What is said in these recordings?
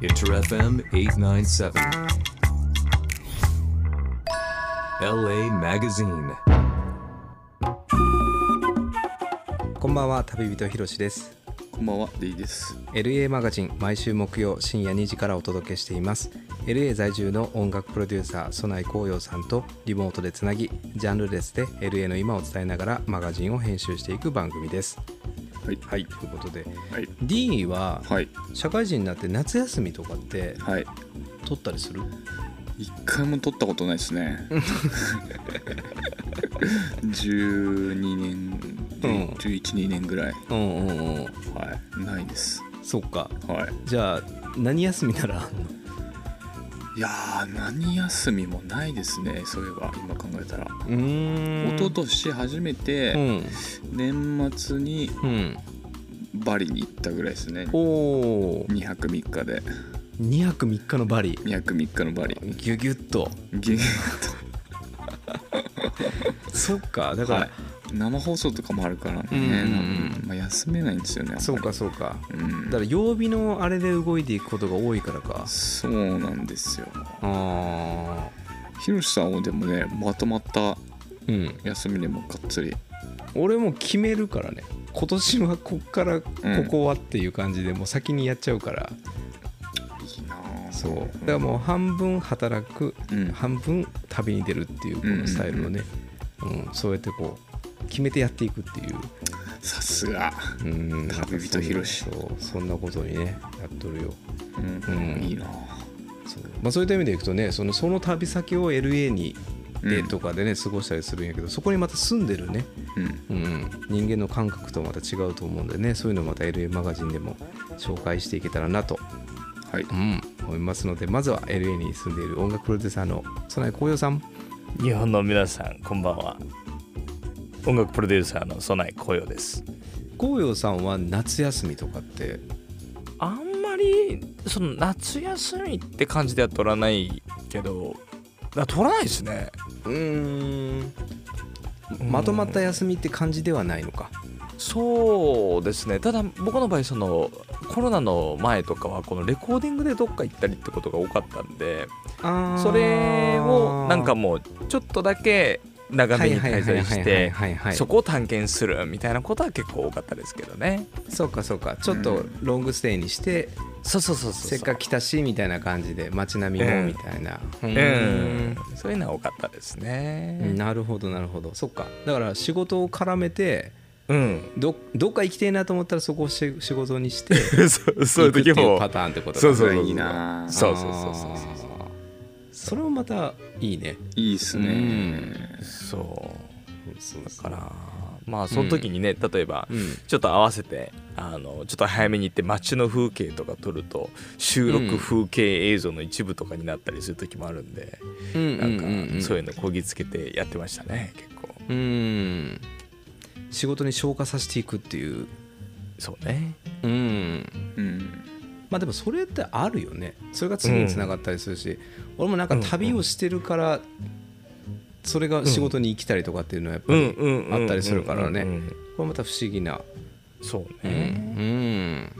Inter FM 897. LA Magazine. こんばんは旅人ひろしですこんばんは、デイです。LA マガジン毎週木曜深夜2時からお届けしています LA 在住の音楽プロデューサー曽内光陽さんとリモートでつなぎジャンルレスで LA の今を伝えながらマガジンを編集していく番組ですはい。はいということではい。D ははい。社会人になって夏休みとかってはい。取ったりする？一回も撮ったことないですね。12年、うん11、2年ぐらい。うんうんうんはい。ないです。そっかはい。じゃあ何休みならいやー、何休みもないですね。そういえば、今考えたら。うーん一昨年初めうて、ん年末にうんバリに行ったぐらいですね。おお2泊3日で。2泊3日のバリ2泊3日のバリ。ギュギュッとギュ そっかだから、はい。生放送とかもあるからね、うんうんうん。まあ、休めないんですよね。そうかそうか。うん。だから曜日のあれで動いていくことが多いからか。そうなんですよ。あひろしさんはでもねまとまった休みでもがっつり。俺も決めるからね。今年はこっからここはっていう感じでもう先にやっちゃうから、いいなあそう。だからもう半分働く、うん。半分旅に出るっていうこのスタイルをね、うん。そうやってこう決めてやっていくっていう。さすが。うん。旅人ひろし。そう。そんなことにねやっとるよ。うん、うん。いいな。そう,、まあ、そういった意味でいくとねそのその旅先を LA にでうん。とかでね過ごしたりするんやけどそこにまた住んでるね、うん。うん、人間の感覚とまた違うと思うんでねそういうのをまた LA マガジンでも紹介していけたらなと、はい。うん、思いますのでまずは LA に住んでいる音楽プロデューサーの曽内光陽さん。日本の皆さんこんばんは音楽プロデューサーの備え紅葉です。光陽さんは夏休みとかって？あんまりその夏休みって感じでは取らないけどあ取らないですね。うーん。まとまった休みって感じではないのか。そうですね。ただ僕の場合そのコロナの前とかはこのレコーディングでどっか行ったりってことが多かったんでそれをなんかもうちょっとだけ長めに滞在してそこを探検するみたいなことは結構多かったですけどね。そうかそうか。ちょっとロングステイにして、そうそうそうそうせっかく来たしみたいな感じで街並みもみたいな、ううん。ーそういうのは多かったですんね。なるほどなるほど。そっか。だから仕事を絡めてうん。どどっか行きたいなと思ったらそこをし仕事にして そうそういう時も。パターンってことか。そうそうそういいな。あそうそうそうそうそう。あーそれもまたいいね。いいっすね。そう。そうだから。まあその時にね、例えばうん。ちょっと合わせてあのちょっと早めに行って街の風景とか撮ると収録風景映像の一部とかになったりする時もあるんで、うん。なんかそういうのこぎつけてやってましたね結構。うん。仕事に消化させていくっていう。そうね。うん。うん。まあでもそれってあるよね。それが次につながったりするし、俺もなんか旅をしてるからそれが仕事に生きたりとかっていうのはやっぱりん。あったりするからね。これまた不思議な。そううん、ね、うん。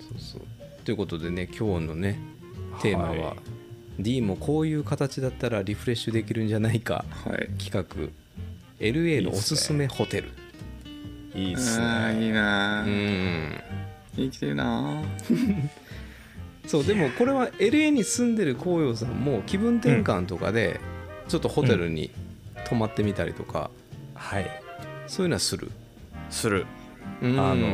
そうそう。ということでね今日のねテーマは、はい。D もこういう形だったらリフレッシュできるんじゃないかはい。企画。LA のおすすめホテル。いいっすね。いいなあうん。生きてるなあ そうでもこれは LA に住んでる紅葉さんも気分転換とかでちょっとホテルに泊まってみたりとか、はい。そういうのはする、する。うん。あの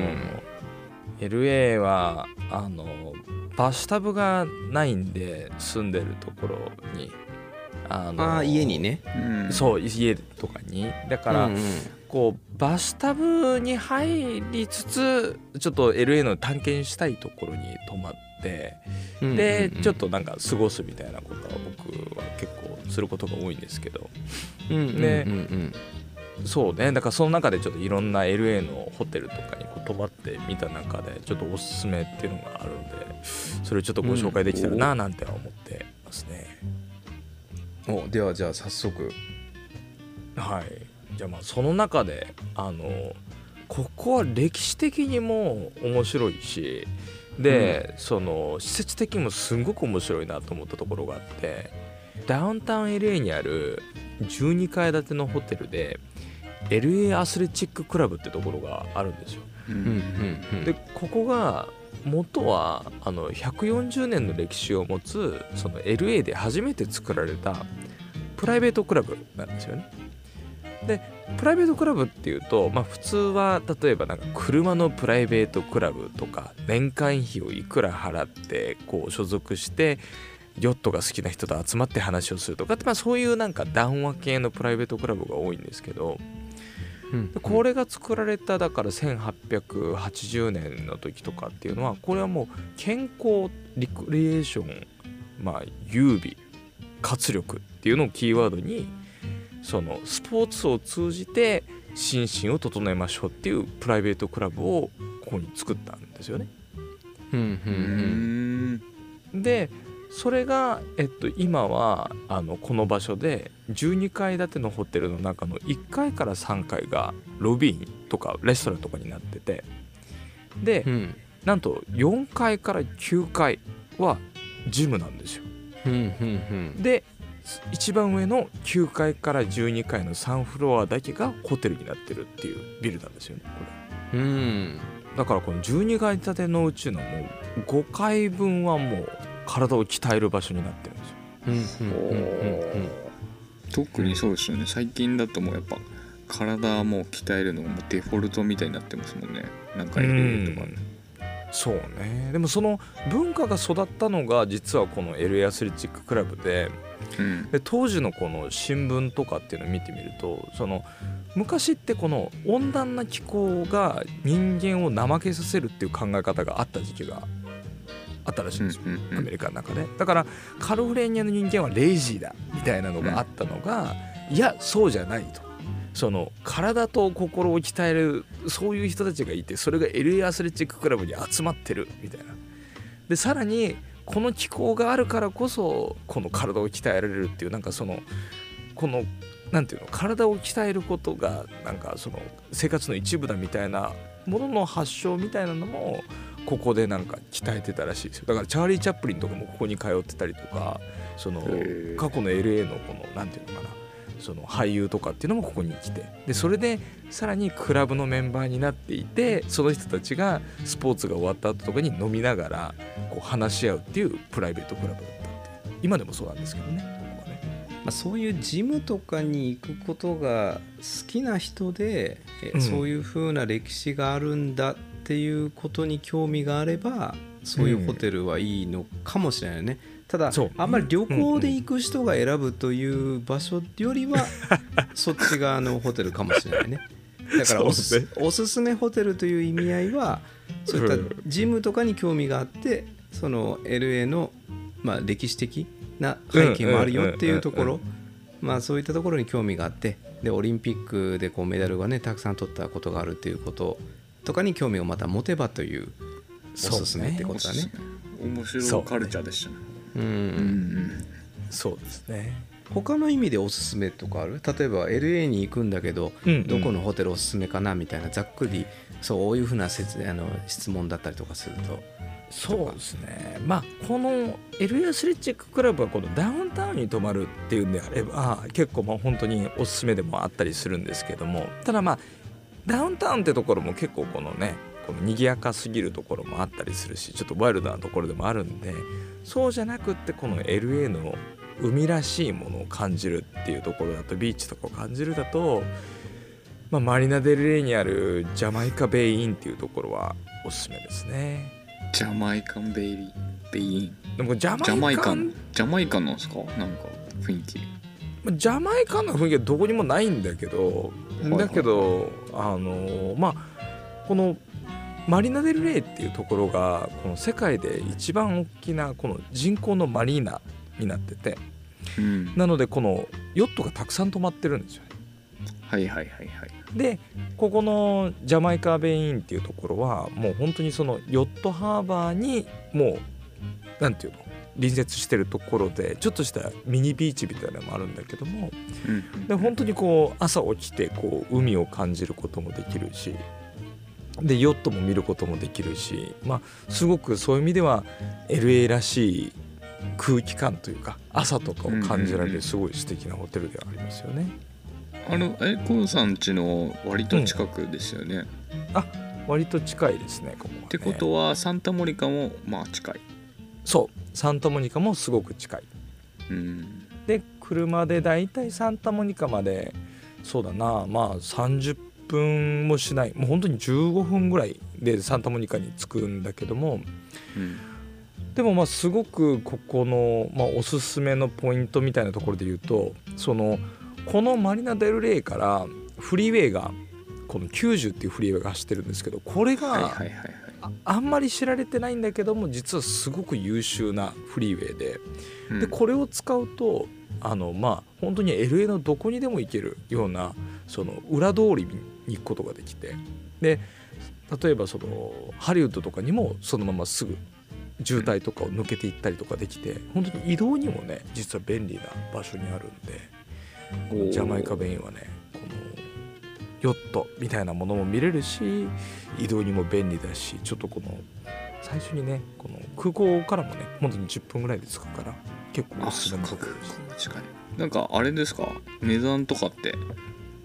LA はあのバスタブがないんで住んでるところに。あの家にね。うん。そう家とかに。だから、うんうんこうバスタブに入りつつちょっと LA の探検したいところに泊まってうんでうんうん。ちょっとなんか過ごすみたいなことは僕は結構することが多いんですけど。うんうんうんねうん。そうね。だからその中でちょっといろんな LA のホテルとかにこう泊まってみた中でちょっとおすすめっていうのがあるんでそれをちょっとご紹介できたらななんて思ってますね、おではじゃあ早速。はいじゃあまあその中であのここは歴史的にも面白いしで、その施設的にもすごく面白いなと思ったところがあってダウンタウン LA にある12階建てのホテルで LA アスレチッククラブってところがあるんですよ。ううんうんうんでここが元はあの140年の歴史を持つその LA で初めて作られたプライベートクラブなんですよね。でプライベートクラブっていうと、まあ、普通は例えばなんか車のプライベートクラブとか年間費をいくら払ってこう所属してヨットが好きな人と集まって話をするとかって、まあ、そういうなんか談話系のプライベートクラブが多いんですけど、うんでこれが作られただから1880年の時とかっていうのはこれはもう健康リクリエーションまあ優美活力っていうのをキーワードにそのスポーツを通じて心身を整えましょうっていうプライベートクラブをここに作ったんですよね。うんうんううんんでそれが、えっと、今はあのこの場所で12階建てのホテルの中の1階から3階がロビーとかレストランとかになっててでうん。なんと4階から9階はジムなんですよ。うんうん。で一番上の9階から12階の3フロアだけがホテルになってるっていうビルなんですよねこれ。うん。うんだからこの12階建てのうちのもう5階分はもう体を鍛える場所になってるんですよ。うん。うん。うん。うん。特にそうですよね。最近だともうやっぱ体もう鍛えるのがもうデフォルトみたいになってますもんね。なんか LA とか。ねそうね。でもその文化が育ったのが実はこの LA アスレチッククラブでうん。で当時のこの新聞とかっていうのを見てみるとその昔ってこの温暖な気候が人間を怠けさせるっていう考え方があった時期があったらしいんですよ、アメリカの中で。だからカリフォルニアの人間はレイジーだみたいなのがあったのが、いやそうじゃないとその体と心を鍛えるそういう人たちがいてそれが LA アスレチッククラブに集まってるみたいな。でさらにこの気候があるからこそこの体を鍛えられるっていうなんかそのこのなんていうの体を鍛えることがなんかその生活の一部だみたいなものの発祥みたいなのもここでなんか鍛えてたらしいですよ。だからチャーリー・チャップリンとかもここに通ってたりとかその過去の LA のこのなんていうのかなその俳優とかっていうのもここに来て。でそれでさらにクラブのメンバーになっていてその人たちがスポーツが終わった後とかに飲みながらこう話し合うっていうプライベートクラブだったっ今でもそうなんですけどねね。まあ、そういうジムとかに行くことが好きな人で、えうん。そういう風な歴史があるんだっていうことに興味があればそういうホテルはいいのかもしれないね、ただそう。あんまり旅行で行く人が選ぶという場所よりは、そっち側のホテルかもしれないね。だからおすね。おすすめホテルという意味合いはそういったジムとかに興味があってその LA の、まあ、歴史的な背景もあるよっていうところ。まあそういったところに興味があってでオリンピックでこうメダルがねたくさん取ったことがあるっていうこととかに興味をまた持てばというおすすめってことだね。面白いカルチャーでしたねうん。そうですね他の意味でおすすめとかある例えば LA に行くん。だけど、うん。うん。どこのホテルおすすめかなみたいなざっくりそういうふうな説あの質問だったりとかするとそうですねまあこの LA アスレチッククラブはこのダウンタウンに泊まるっていうん。であれば結構まあ本当におすすめでもあったりするん。ですけどもただまあダウンタウンってところも結構このねこの賑やかすぎるところもあったりするしちょっとワイルドなところでもあるんでそうじゃなくってこの LA の海らしいものを感じるっていうところだとビーチとかを感じるだと、まあ、マリナ・デル・レイにあるジャマイカ・ベイ・インっていうところはおすすめですね。ジャマイカンベイリー。ベイン。でもジャマイカンン。ジャマイカンなんですか？なんか雰囲気。ジャマイカンの雰囲気はどこにもないんだけど、だけどあのまあこのマリナ・デル・レイっていうところがこの世界で一番大きなこの人工のマリーナになっててうん。なのでこのヨットがたくさん止まってるんですよね。はいはいはいはい。でここのジャマイカ・ベインっていうところはもう本当にそのヨットハーバーにもうなんていうの？隣接してるところでちょっとしたミニビーチみたいなのもあるんだけどもうん。で本当にこう朝起きてこう海を感じることもできるしでヨットも見ることもできるし、まあ、すごくそういう意味では LA らしい空気感というか朝とかを感じられるすごい素敵なホテルではありますよね。あのえコウさん家の割と近くですよね、割と近いですねここはね。ってことはサンタモニカもまあ近い。そう。サンタモニカもすごく近い。うん。で車でだいたいサンタモニカまでそうだなまあ30分もしない。もう本当に15分ぐらいでサンタモニカに着くんだけどもうんでもまあすごくここの、まあ、おすすめのポイントみたいなところで言うとそのこのマリナ・デル・レイからフリーウェイがこの90っていうフリーウェイが走ってるんですけどこれが、あんまり知られてないんだけども実はすごく優秀なフリーウェイでうん。でこれを使うとあのまあ本当に LA のどこにでも行けるようなその裏通りに行くことができて。で例えばそのハリウッドとかにもそのまますぐ渋滞とかを抜けていったりとかできて本当に移動にもね実は便利な場所にあるんでこのジャマイカベインはねこのヨットみたいなものも見れるし移動にも便利だしちょっとこの最初にねこの空港からもね本当に10分ぐらいで着くから結構おあすす。めなんかあれですか？値段とかって？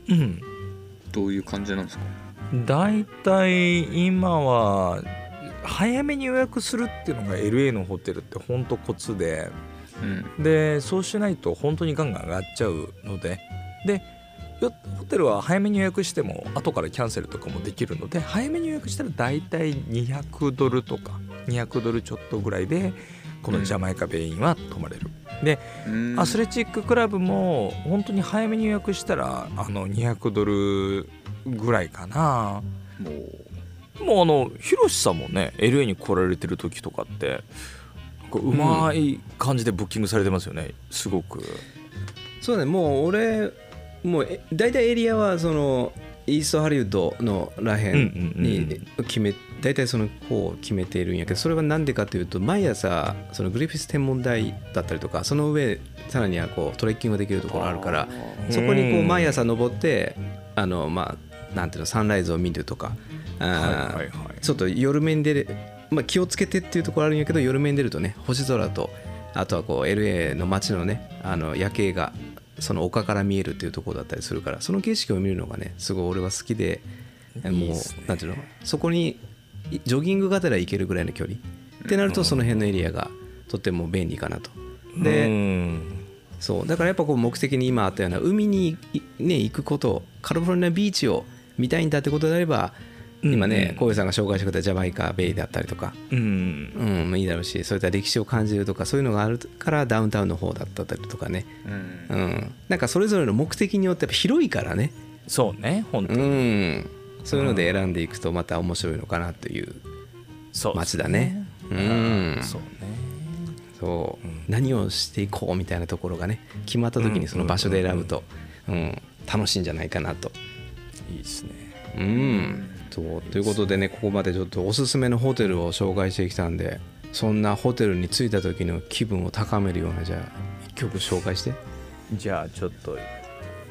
うんどういう感じなんですか？だいたい今は早めに予約するっていうのが LA のホテルってほんとコツでうん。でそうしないと本当にガンガン上がっちゃうのででよホテルは早めに予約しても後からキャンセルとかもできるので早めに予約したら大体200ドルとか200ドルちょっとぐらいでこのジャマイカベインは泊まれる、でうんアスレチッククラブも本当に早めに予約したらあの200ドルぐらいかな。もう。もうあのヒロシさんもね LA に来られてる時とかってこううまい感じでブッキングされてますよねすごく。そうだねもう俺もうえ大体エリアはそのイーストハリウッドのらへんうんうんうんに決め大体その方を決めているんやけどそれは何でかというと毎朝そのグリフィス天文台だったりとかその上さらにはこうトレッキングができるところあるからそこにこう毎朝登ってあのまあなんていうのサンライズを見るとかあちょっと夜面でる、まあ、気をつけてっていうところあるんやけど夜面出るとね星空とあとはこう LA の街のねあの夜景がその丘から見えるっていうところだったりするからその景色を見るのがねすごい俺は好きでもうなんていうのそこにいジョギングがてら行けるぐらいの距離？ってなるとその辺のエリアがとっても便利かなと。で、うん。そう。だからやっぱこう目的に今あったような海にいね行くことカリフォルニアビーチを見たいんだってことであれば今ねうん浩平さんが紹介してくれたジャマイカベイだったりとか、うん。うんまあいいだろうしそういった歴史を感じるとかそういうのがあるからダウンタウンの方だったりとかね、うん。うん、なんかそれぞれの目的によってやっぱ広いからね、そうね本当うにん、そういうので選んでいくとまた面白いのかなというそう街だね。うん。そうね。そう、うん。何をしていこうみたいなところがね決まった時にその場所で選ぶと、うん、楽しいんじゃないかなと。いいですね。うん、そう。ということでねここまでちょっとおすすめのホテルを紹介してきたんでそんなホテルに着いた時の気分を高めるようなじゃあ一曲紹介して。じゃあちょっと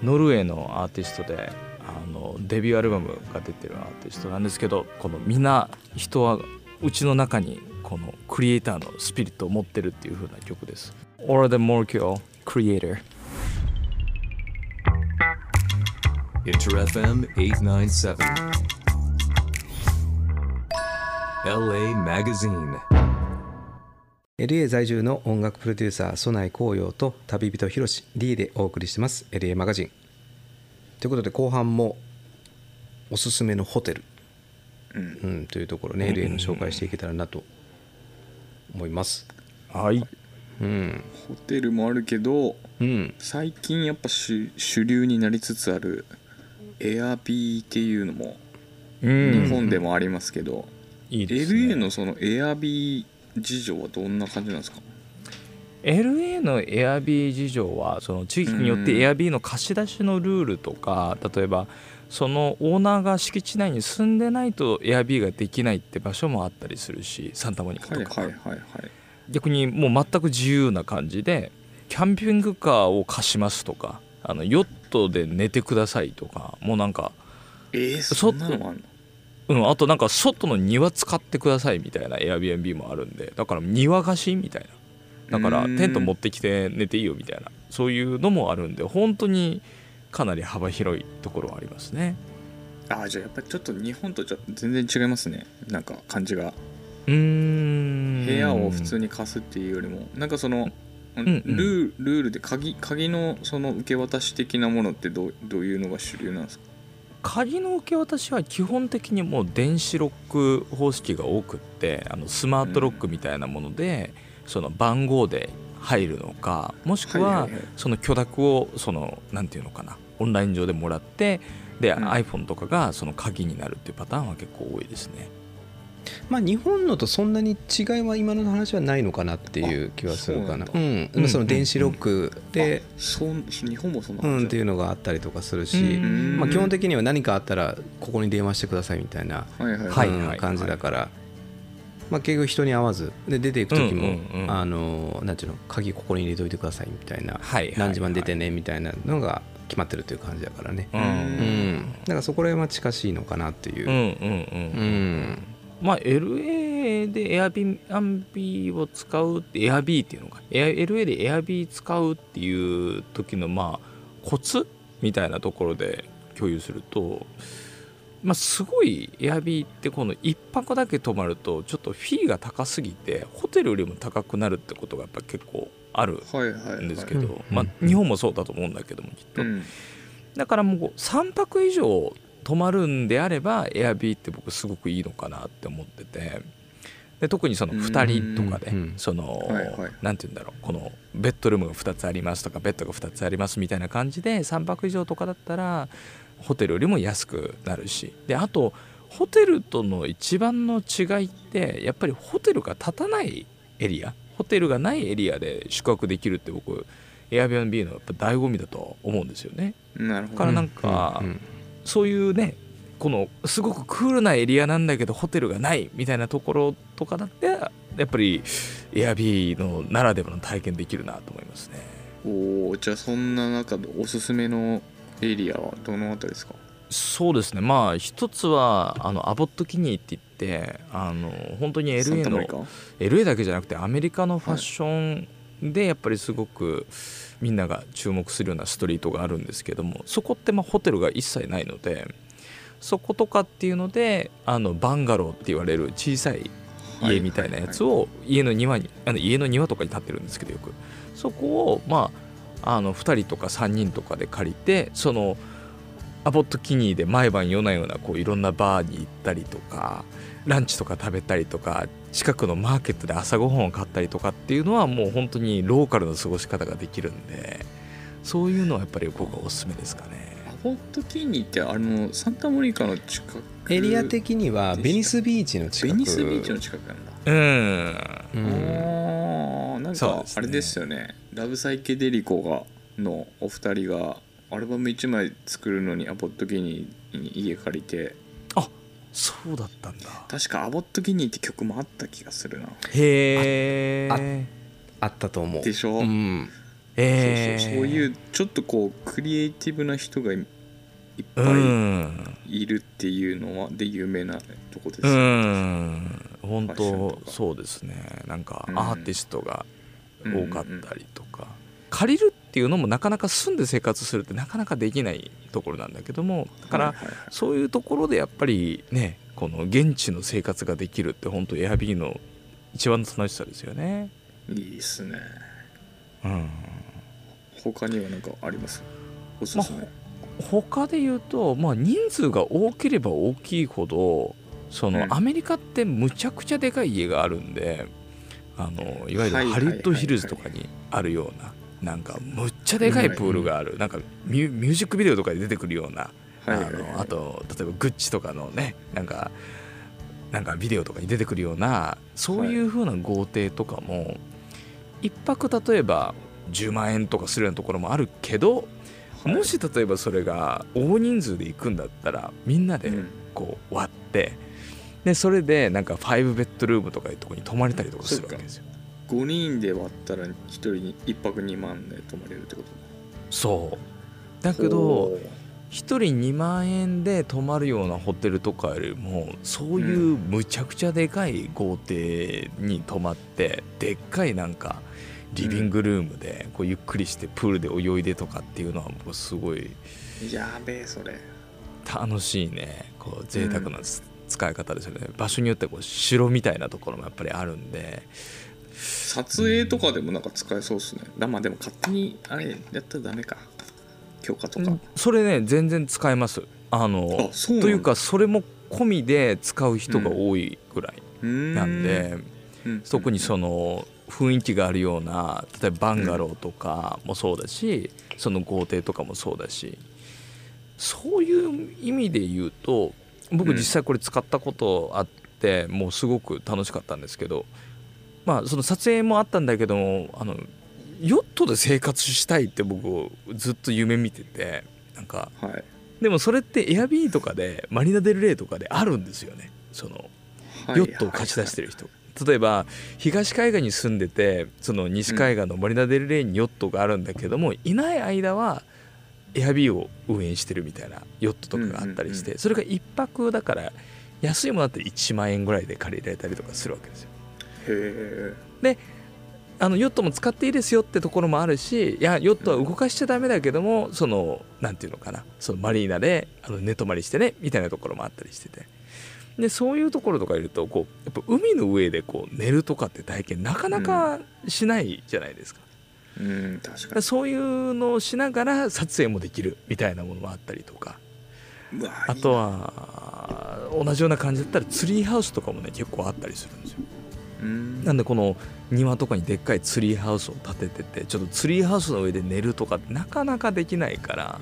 ノルウェーのアーティストであのデビューアルバムが出てるアーティストなんですけどこのみんな人はうちの中にこのクリエイターのスピリットを持ってるっていう風な曲です。Or the Morkio Creator Inter FM 897. LA Magazine. LA 在住の音楽プロデューサー曽内紅葉と旅人ひろし D でお送りしてます LA マガジンということで後半もおすすめのホテル、うん。うん、というところね LA の紹介していけたらなと思います。はい。うん。ホテルもあるけどうん。最近やっぱ主主流になりつつあるエアビーっていうのも日本でもありますけど、いいですね。LA のそのエアビー事情はどんな感じなんですか？LA の Airb 事情はその地域によって Airb の貸し出しのルールとか例えばそのオーナーが敷地内に住んでないと Airb ができないって場所もあったりするしサンタモニカはいとか、はいはいはい逆にもう全く自由な感じでキャンピングカーを貸しますとかあのヨットで寝てくださいとかもうなんかえー、そそんなのもあるの？うん、あとなんか外の庭使ってくださいみたいな Airbnb もあるんでだから庭貸しみたいなだからうん。テント持ってきて寝ていいよみたいな。そういうのもあるんで本当にかなり幅広いところはありますね。ああじゃあやっぱりちょっと日本とちょっと全然違いますね。なんか感じが。うーん。部屋を普通に貸すっていうよりも。なんかその、んルールールで鍵鍵のその受け渡し的なものってどうどういうのが主流なんですか？鍵の受け渡しは基本的にもう電子ロック方式が多くってあのスマートロックみたいなもので、その番号で入るのかもしくはその許諾をそのなんていうのかなオンライン上でもらってで、うん。iPhone とかがその鍵になるっていうパターンは結構多いですね。まあ日本のとそんなに違いは今の話はないのかなっていう気はするかな。あそううん。うんその電子ロックで、そう日本もそんなうん、感じっていうのがあったりとかするし、うん。まあ、基本的には何かあったらここに電話してくださいみたいな、はいはいうんはい。はい感じだから、まあ、結局人に会わずで出ていく時も、あのなんていうの鍵ここに入れといてくださいみたいな、何時まで出てねみたいなのが決まってるという感じだからね、うん。うん。だからそこら辺は近しいのかなっていう。う、んうんうんうん。まあ LA で Airbnb を使うって Airb っていうのか。LA で Airb 使うっていう時のまあコツみたいなところで共有するとまあすごい Airb ってこの1泊だけ泊まるとちょっとフィーが高すぎてホテルよりも高くなるってことがやっぱ結構あるんですけど、日本もそうだと思うんだけどもきっと、うんだからもう3泊以上泊まるんであれば Airb って僕すごくいいのかなって思っててで特にその2人とかでうん。そのはいはい。なんて言うんだろうこのベッドルームが2つありますとかベッドが2つありますみたいな感じで3泊以上とかだったらホテルよりも安くなるしであとホテルとの一番の違いってやっぱりホテルが建たないエリアホテルがないエリアで宿泊できるって僕 Airbnb のやっぱ醍醐味だと思うんですよね。なるほどからなんかうんうんそういうねこのすごくクールなエリアなんだけどホテルがないみたいなところとかだってやっぱり Airb のならではの体験できるなと思いますね。おおじゃあそんな中でおすすめのエリアはどのあたりですか？そうですね。まあ一つはあのアボットキニーって言ってあの本当に LA の LA だけじゃなくてアメリカのファッションでやっぱりすごくみんなが注目するようなストリートがあるんですけどもそこってまあホテルが一切ないのでそことかっていうのであのバンガローって言われる小さい家みたいなやつを家の庭にあの家の庭とかに建ってるんですけどよく。そこをまああの2人とか3人とかで借りてそのアボットキニーで毎晩夜な夜なこういろんなバーに行ったりとかランチとか食べたりとか近くのマーケットで朝ごはんを買ったりとかっていうのはもう本当にローカルの過ごし方ができるんでそういうのはやっぱり僕はおすすめですかね。アボットキニーってあのサンタモニカの近くエリア的にはベニスビーチの近く。ベニスビーチの近くなんだ。うんうん。あーなんかそうですね。あれですよねラブサイケデリコがのお二人がアルバム1枚作るのにアボットギニーに家借りて。そうだったんだ。確かアボットギニーって曲もあった気がするな。へえあったと思う。でしょ、うん。へえそうそうそういうちょっとこうクリエイティブな人がいいっぱうん。いいるっていうのはで有名なとこですうよね。ん。本当そうですね。なんかうん。アーティストが多かったりとか、借りるっていうのもなかなか住んで生活するってなかなかできないところなんだけどもだから、そういうところでやっぱりねこの現地の生活ができるって本当エアビーの一番の楽しさですよね。いいですね。うん、他には何かあります？おすすめ、他で言うと、まあ、人数が多ければ大きいほどその、うん。アメリカってむちゃくちゃでかい家があるんであのいわゆるハリウッドヒルズとかにあるようななんかむっちゃでかいプールがある。なんかミュージックビデオとかで出てくるようなあのあと例えばグッチとかのねなんかなんかビデオとかに出てくるようなそういう風な豪邸とかも一泊例えば10万円とかするようなところもあるけどはい。もし例えばそれが大人数で行くんだったらみんなでうん。こう割ってでそれでなんか5ベッドルームとかいうところに泊まれたりとかするわけですよ。5人で割ったら1人に1泊2万で泊まれるってこと？そう。だけどほ人2万円で泊まるようなホテルとかよりもそういうむちゃくちゃでかい豪邸に泊まってでっかいなんかリビングルームでこうゆっくりしてプールで泳いでとかっていうのはもうすごいやべえそれ。楽しいね。こう贅沢な使い方ですよね、場所によってこう城みたいなところもやっぱりあるんで。撮影とかでもなんか使えそうっすね、だまあでも勝手にあれやったらダメか。許可とか、それね全然使えます。あのというかそれも込みで使う人が多いぐらいなんで、うん、特にその雰囲気があるような例えばバンガローとかもそうだし、うん、その豪邸とかもそうだしそういう意味で言うと僕実際これ使ったことあって、もうすごく楽しかったんですけどまあその撮影もあったんだけどもあのヨットで生活したいって僕ずっと夢見ててなんか、はい、でもそれってエアビーとかでマリナ・デル・レイとかであるんですよね。そのヨットを貸し出してる人、例えば東海岸に住んでてその西海岸のマリナ・デル・レイにヨットがあるんだけども、いない間はエアビーを運営してるみたいなヨットとかがあったりして、それが1泊だから安いものだったら1万円ぐらいで借りられたりとかするわけですよ。であのヨットも使っていいですよってところもあるしいやヨットは動かしちゃダメだけどもそのなんていうのかなそのマリーナであの寝泊まりしてねみたいなところもあったりしててでそういうところとかいるとこうやっぱ海の上でこう寝るとかって体験なかなかしないじゃないですか。うん、うん、確かに。そういうのをしながら撮影もできるみたいなものもあったりとか。あとは同じような感じだったらツリーハウスとかもね結構あったりするんですよ。なんでこの庭とかにでっかいツリーハウスを建てててちょっとツリーハウスの上で寝るとかなかなかできないから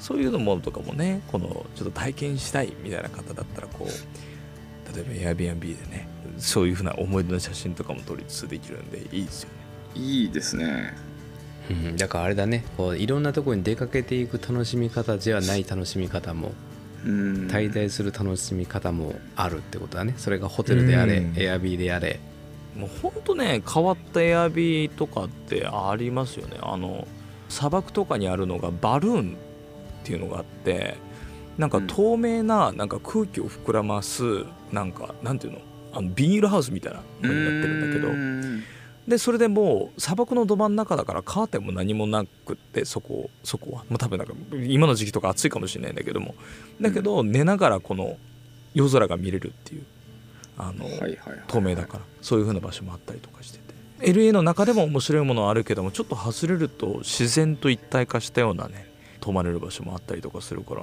そういうのものとかもねこのちょっと体験したいみたいな方だったらこう例えば Airbnb でねそういうふうな思い出の写真とかも撮りつつできるんでいいですよねいいですね。うん、だからあれだね。こういろんなところに出かけていく楽しみ方じゃない楽しみ方も滞在する楽しみ方もあるってことだね。それがホテルであれ、エアビーであれ。もうほんとね変わったエアビーとかってありますよね。あの砂漠とかにあるのがバルーンっていうのがあってなんか透明ななんか空気を膨らますなんかなんていうの？あのビニールハウスみたいなのになってるんだけどでそれでもう砂漠のど真ん中だからカーテンも何もなくってそこそこは、まあ、多分なんか今の時期とか暑いかもしれないんだけども。だけど寝ながらこの夜空が見れるっていうあの、透明だから。そういう風な場所もあったりとかしてて。LA の中でも面白いものはあるけどもちょっと外れると自然と一体化したようなね泊まれる場所もあったりとかするから。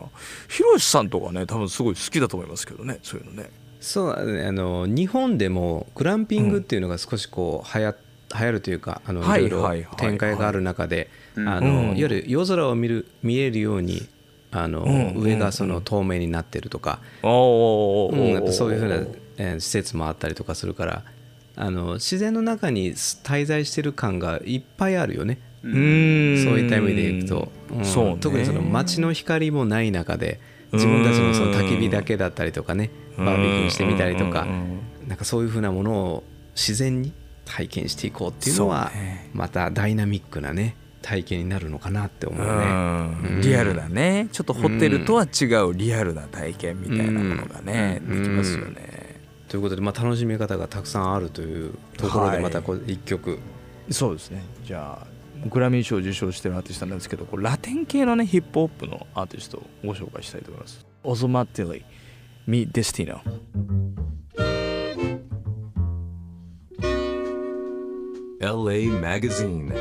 ひろしさんとかね多分すごい好きだと思いますけどねそういうのね。そうね。あの日本でもグランピングっていうのが少しこう流行流行るというかあのいろいろ展開がある中であのいわゆる夜空を見る見えるようにあの、上がその透明になってるとか、うん、そういうふうなえー、施設もあったりとかするからあの自然の中に滞在してる感がいっぱいあるよね。うん。そういった意味でいくと、うん、特にその街の光もない中で自分たちのその焚き火だけだったりとかねバーベキューしてみたりとかなんかそういうふうなものを自然に体験していこうっていうのはまたダイナミックなね体験になるのかなって思うね、うん、リアルだね。ちょっとホテルとは違うリアルな体験みたいなものがね、できますよね。ということで、まあ、楽しみ方がたくさんあるというところでまたこ一曲、はい、そうですね。じゃあグラミー賞を受賞してるアーティストなんですけどこラテン系のねヒップホップのアーティストをご紹介したいと思います。オズマティリミ・デスティノ LA Magazine